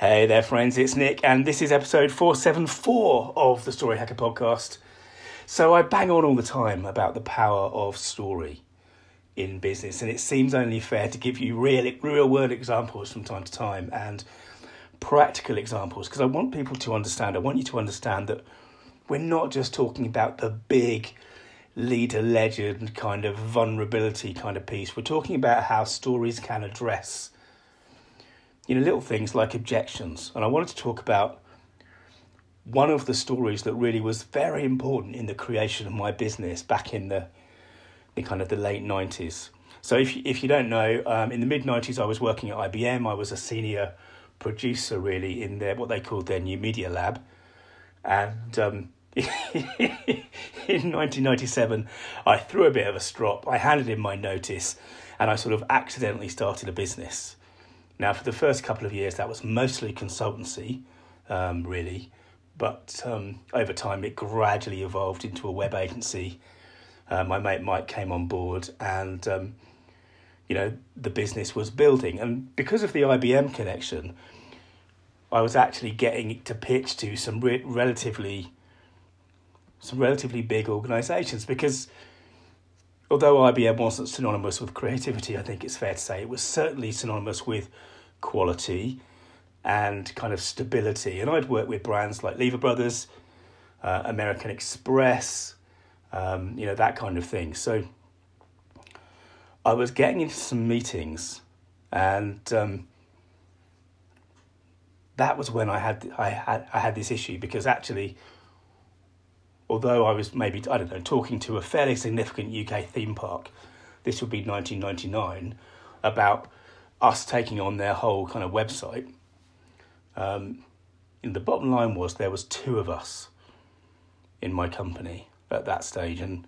Hey there, friends, it's Nick, and this is episode 474 of the Story Hacker podcast. So, I bang on all the time about the power of story in business, and it seems only fair to give you real, real world examples from time to time and practical examples because I want people to understand, I want you to understand that we're not just talking about the big leader legend kind of vulnerability kind of piece, we're talking about how stories can address you know, little things like objections. And I wanted to talk about one of the stories that really was very important in the creation of my business back in the, the kind of the late 90s. So if, if you don't know, um, in the mid 90s, I was working at IBM. I was a senior producer really in their, what they called their new media lab. And um, in 1997, I threw a bit of a strop. I handed in my notice and I sort of accidentally started a business. Now, for the first couple of years, that was mostly consultancy, um, really, but um, over time it gradually evolved into a web agency. Uh, my mate Mike came on board, and um, you know the business was building. And because of the IBM connection, I was actually getting to pitch to some re- relatively some relatively big organisations because although IBM wasn't synonymous with creativity, I think it's fair to say it was certainly synonymous with quality and kind of stability. And I'd worked with brands like Lever Brothers, uh, American Express, um, you know, that kind of thing. So I was getting into some meetings and um, that was when I had I had I had this issue because actually although I was maybe I don't know talking to a fairly significant UK theme park this would be 1999 about us taking on their whole kind of website. Um, and the bottom line was there was two of us in my company at that stage, and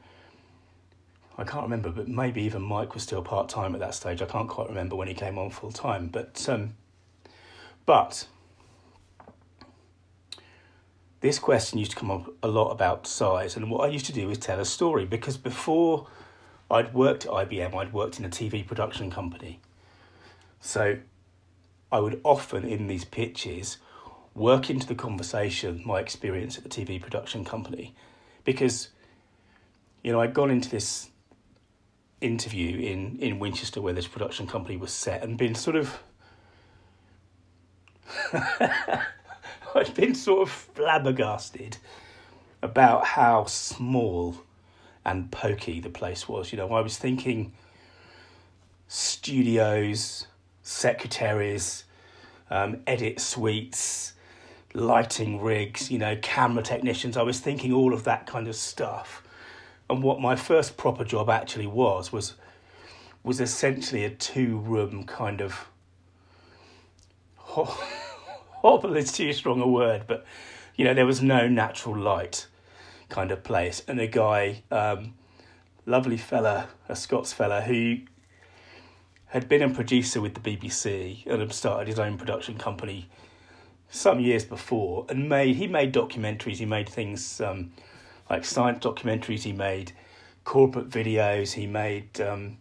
I can't remember, but maybe even Mike was still part time at that stage. I can't quite remember when he came on full time, but um, but this question used to come up a lot about size, and what I used to do is tell a story because before I'd worked at IBM, I'd worked in a TV production company. So I would often in these pitches work into the conversation my experience at the TV production company. Because you know I'd gone into this interview in in Winchester where this production company was set and been sort of I'd been sort of flabbergasted about how small and pokey the place was. You know, I was thinking studios, secretaries, um, edit suites, lighting rigs, you know, camera technicians. I was thinking all of that kind of stuff. And what my first proper job actually was was was essentially a two room kind of hovel is too strong a word, but you know, there was no natural light kind of place. And a guy, um, lovely fella, a Scots fella who had been a producer with the BBC and had started his own production company some years before and made he made documentaries. He made things um, like science documentaries. He made corporate videos. He made um,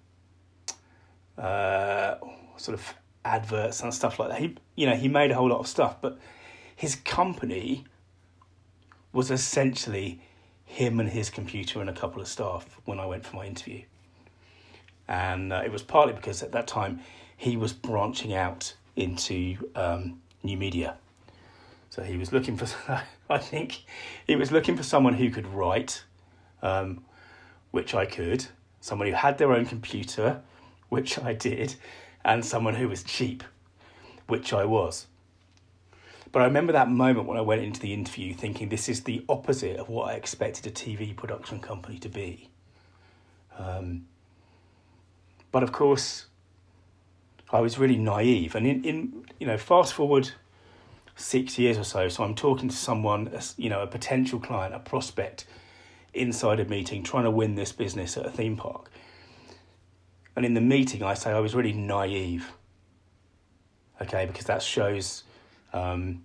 uh, sort of adverts and stuff like that he you know he made a whole lot of stuff but his company was essentially him and his computer and a couple of staff when I went for my interview and uh, it was partly because at that time he was branching out into um, new media. So he was looking for, I think, he was looking for someone who could write, um, which I could, someone who had their own computer, which I did, and someone who was cheap, which I was. But I remember that moment when I went into the interview thinking this is the opposite of what I expected a TV production company to be. Um, but of course, I was really naive. And in, in you know, fast forward six years or so, so I'm talking to someone, you know, a potential client, a prospect inside a meeting, trying to win this business at a theme park. And in the meeting, I say I was really naive. Okay, because that shows um,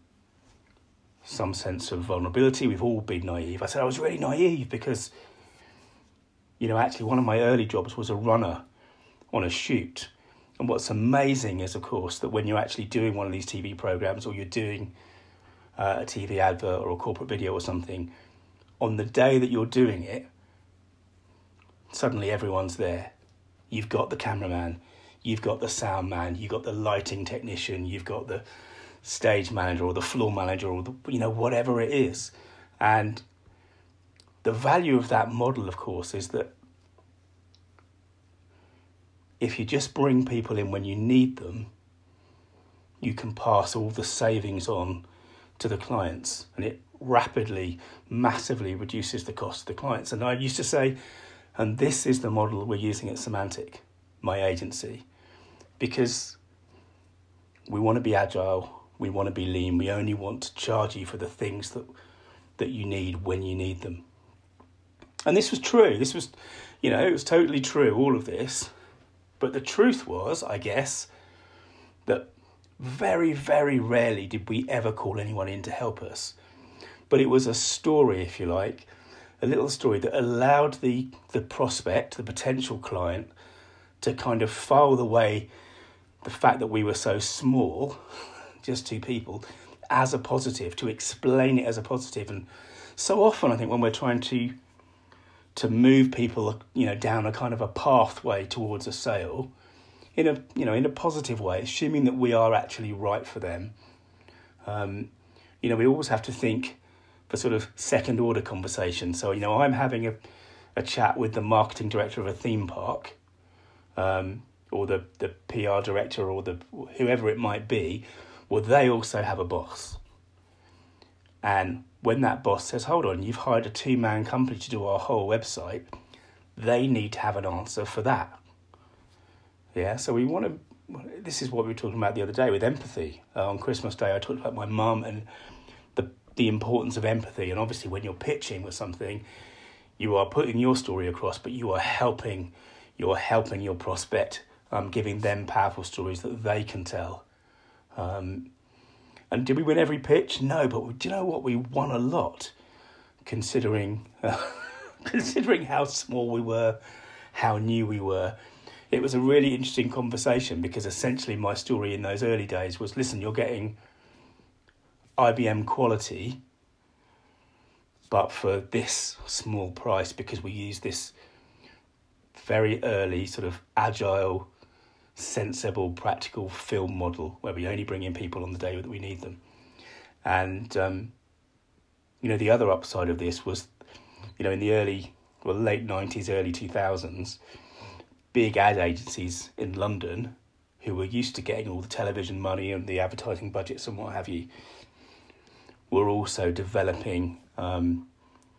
some sense of vulnerability. We've all been naive. I said I was really naive because, you know, actually, one of my early jobs was a runner on a shoot. And what's amazing is, of course, that when you're actually doing one of these TV programs or you're doing uh, a TV advert or a corporate video or something, on the day that you're doing it, suddenly everyone's there. You've got the cameraman, you've got the sound man, you've got the lighting technician, you've got the stage manager or the floor manager or the, you know whatever it is, and the value of that model, of course, is that if you just bring people in when you need them, you can pass all the savings on to the clients and it rapidly, massively reduces the cost of the clients. And I used to say, and this is the model we're using at Semantic, my agency, because we want to be agile, we want to be lean, we only want to charge you for the things that, that you need when you need them. And this was true. This was, you know, it was totally true, all of this. But the truth was, I guess, that very, very rarely did we ever call anyone in to help us. But it was a story, if you like, a little story that allowed the, the prospect, the potential client, to kind of file away the fact that we were so small, just two people, as a positive, to explain it as a positive. And so often, I think, when we're trying to to move people, you know, down a kind of a pathway towards a sale in a you know in a positive way, assuming that we are actually right for them. Um, you know, we always have to think for sort of second order conversation. So you know, I'm having a a chat with the marketing director of a theme park, um, or the the PR director, or the whoever it might be. Well, they also have a boss, and when that boss says, hold on, you've hired a two man company to do our whole website, they need to have an answer for that. Yeah, so we want to, this is what we were talking about the other day with empathy. Uh, on Christmas Day, I talked about my mum and the, importance of empathy. And obviously, when you're pitching with something, you are putting your story across, but you are helping, you're helping your prospect, um, giving them powerful stories that they can tell. Um, and did we win every pitch? No, but do you know what? We won a lot, considering uh, considering how small we were, how new we were. It was a really interesting conversation because essentially my story in those early days was: listen, you're getting IBM quality, but for this small price because we use this very early sort of agile sensible, practical film model where we only bring in people on the day that we need them. And, um, you know, the other upside of this was, you know, in the early, well, late 90s, early 2000s, big ad agencies in London who were used to getting all the television money and the advertising budgets and what have you were also developing, um,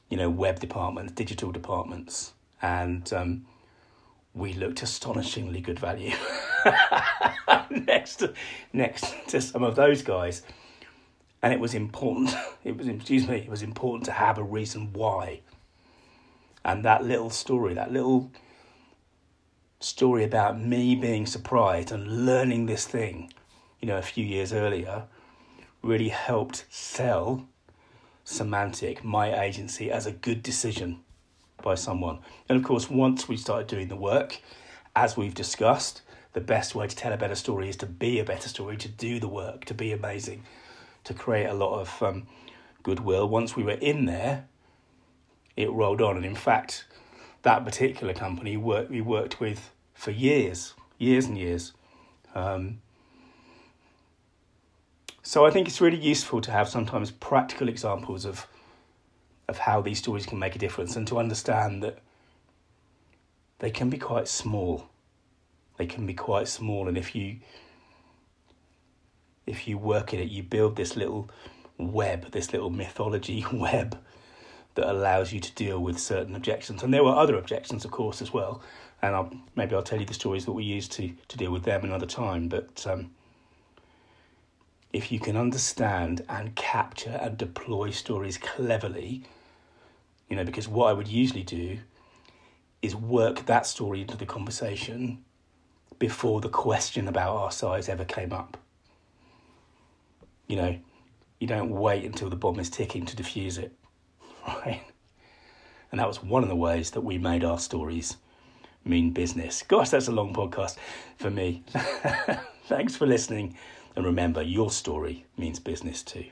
you know, web departments, digital departments. And, um, we looked astonishingly good value next to, next to some of those guys. And it was important, it was, excuse me, it was important to have a reason why. And that little story, that little story about me being surprised and learning this thing, you know, a few years earlier, really helped sell Semantic, my agency, as a good decision by someone. And of course, once we started doing the work, as we've discussed, the best way to tell a better story is to be a better story, to do the work, to be amazing, to create a lot of um, goodwill. Once we were in there, it rolled on. And in fact, that particular company work, we worked with for years, years and years. Um, so I think it's really useful to have sometimes practical examples of of how these stories can make a difference and to understand that they can be quite small. They can be quite small, and if you if you work in it, you build this little web, this little mythology web that allows you to deal with certain objections. And there were other objections, of course, as well. And I'll, maybe I'll tell you the stories that we used to to deal with them another time. But um, if you can understand and capture and deploy stories cleverly, you know, because what I would usually do is work that story into the conversation before the question about our size ever came up. You know, you don't wait until the bomb is ticking to defuse it, right? And that was one of the ways that we made our stories mean business. Gosh, that's a long podcast for me. Thanks for listening. And remember, your story means business too.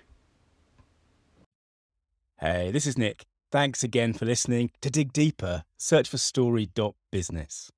Hey, this is Nick. Thanks again for listening. To dig deeper, search for story.business.